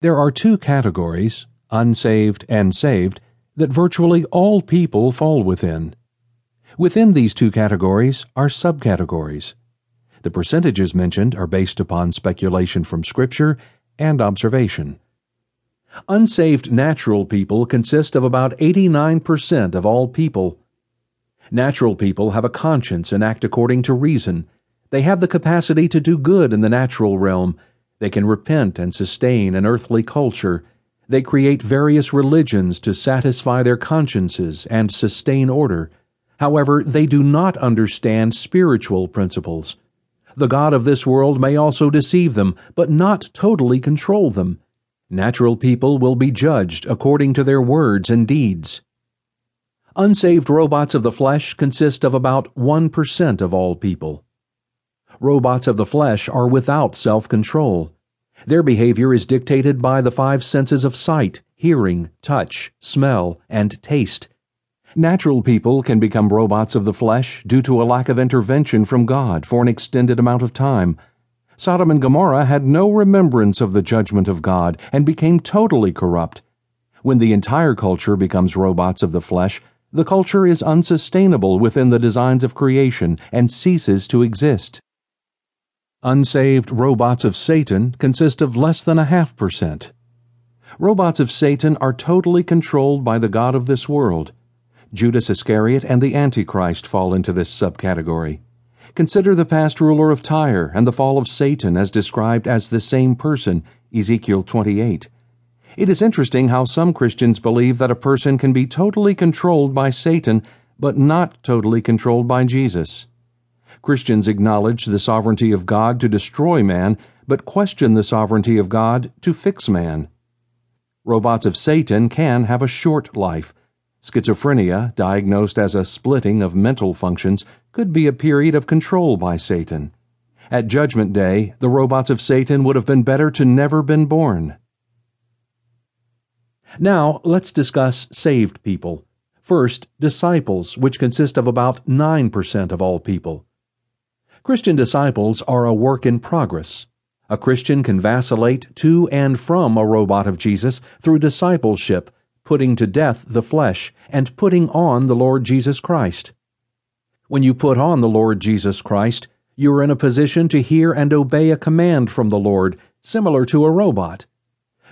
There are two categories, unsaved and saved, that virtually all people fall within. Within these two categories are subcategories. The percentages mentioned are based upon speculation from Scripture and observation. Unsaved natural people consist of about 89% of all people. Natural people have a conscience and act according to reason. They have the capacity to do good in the natural realm they can repent and sustain an earthly culture. They create various religions to satisfy their consciences and sustain order. However, they do not understand spiritual principles. The God of this world may also deceive them, but not totally control them. Natural people will be judged according to their words and deeds. Unsaved robots of the flesh consist of about 1% of all people. Robots of the flesh are without self control. Their behavior is dictated by the five senses of sight, hearing, touch, smell, and taste. Natural people can become robots of the flesh due to a lack of intervention from God for an extended amount of time. Sodom and Gomorrah had no remembrance of the judgment of God and became totally corrupt. When the entire culture becomes robots of the flesh, the culture is unsustainable within the designs of creation and ceases to exist. Unsaved robots of Satan consist of less than a half percent. Robots of Satan are totally controlled by the God of this world. Judas Iscariot and the Antichrist fall into this subcategory. Consider the past ruler of Tyre and the fall of Satan as described as the same person, Ezekiel 28. It is interesting how some Christians believe that a person can be totally controlled by Satan, but not totally controlled by Jesus. Christians acknowledge the sovereignty of God to destroy man, but question the sovereignty of God to fix man. Robots of Satan can have a short life. Schizophrenia, diagnosed as a splitting of mental functions, could be a period of control by Satan. At Judgment Day, the robots of Satan would have been better to never been born. Now, let's discuss saved people. First, disciples, which consist of about 9% of all people. Christian disciples are a work in progress. A Christian can vacillate to and from a robot of Jesus through discipleship, putting to death the flesh, and putting on the Lord Jesus Christ. When you put on the Lord Jesus Christ, you are in a position to hear and obey a command from the Lord, similar to a robot.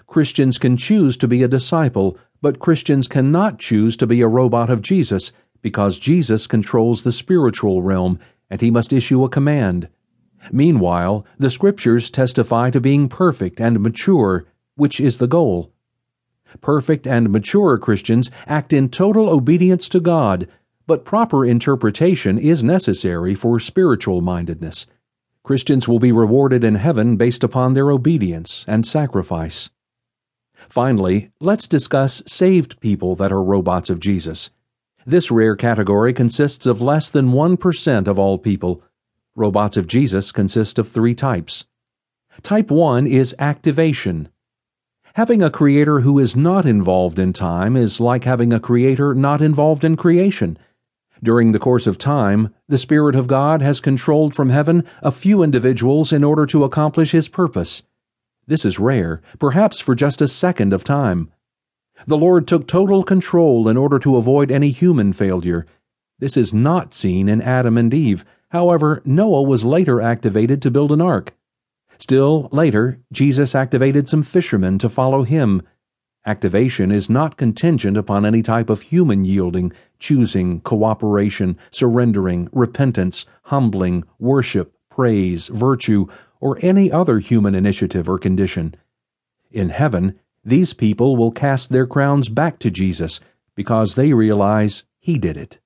Christians can choose to be a disciple, but Christians cannot choose to be a robot of Jesus because Jesus controls the spiritual realm and he must issue a command. Meanwhile, the Scriptures testify to being perfect and mature, which is the goal. Perfect and mature Christians act in total obedience to God, but proper interpretation is necessary for spiritual mindedness. Christians will be rewarded in heaven based upon their obedience and sacrifice. Finally, let's discuss saved people that are robots of Jesus. This rare category consists of less than 1% of all people. Robots of Jesus consist of three types. Type 1 is activation. Having a creator who is not involved in time is like having a creator not involved in creation. During the course of time, the Spirit of God has controlled from heaven a few individuals in order to accomplish His purpose. This is rare, perhaps for just a second of time. The Lord took total control in order to avoid any human failure. This is not seen in Adam and Eve. However, Noah was later activated to build an ark. Still later, Jesus activated some fishermen to follow him. Activation is not contingent upon any type of human yielding, choosing, cooperation, surrendering, repentance, humbling, worship, praise, virtue, or any other human initiative or condition. In heaven, these people will cast their crowns back to Jesus because they realize He did it.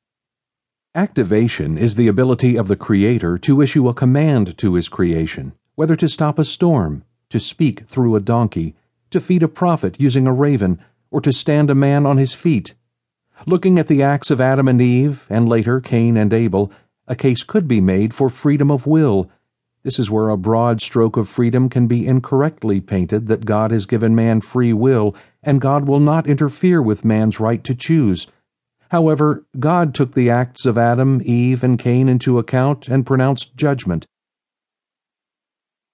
Activation is the ability of the Creator to issue a command to His creation, whether to stop a storm, to speak through a donkey, to feed a prophet using a raven, or to stand a man on his feet. Looking at the acts of Adam and Eve, and later Cain and Abel, a case could be made for freedom of will this is where a broad stroke of freedom can be incorrectly painted that God has given man free will and God will not interfere with man's right to choose. However, God took the acts of Adam, Eve, and Cain into account and pronounced judgment.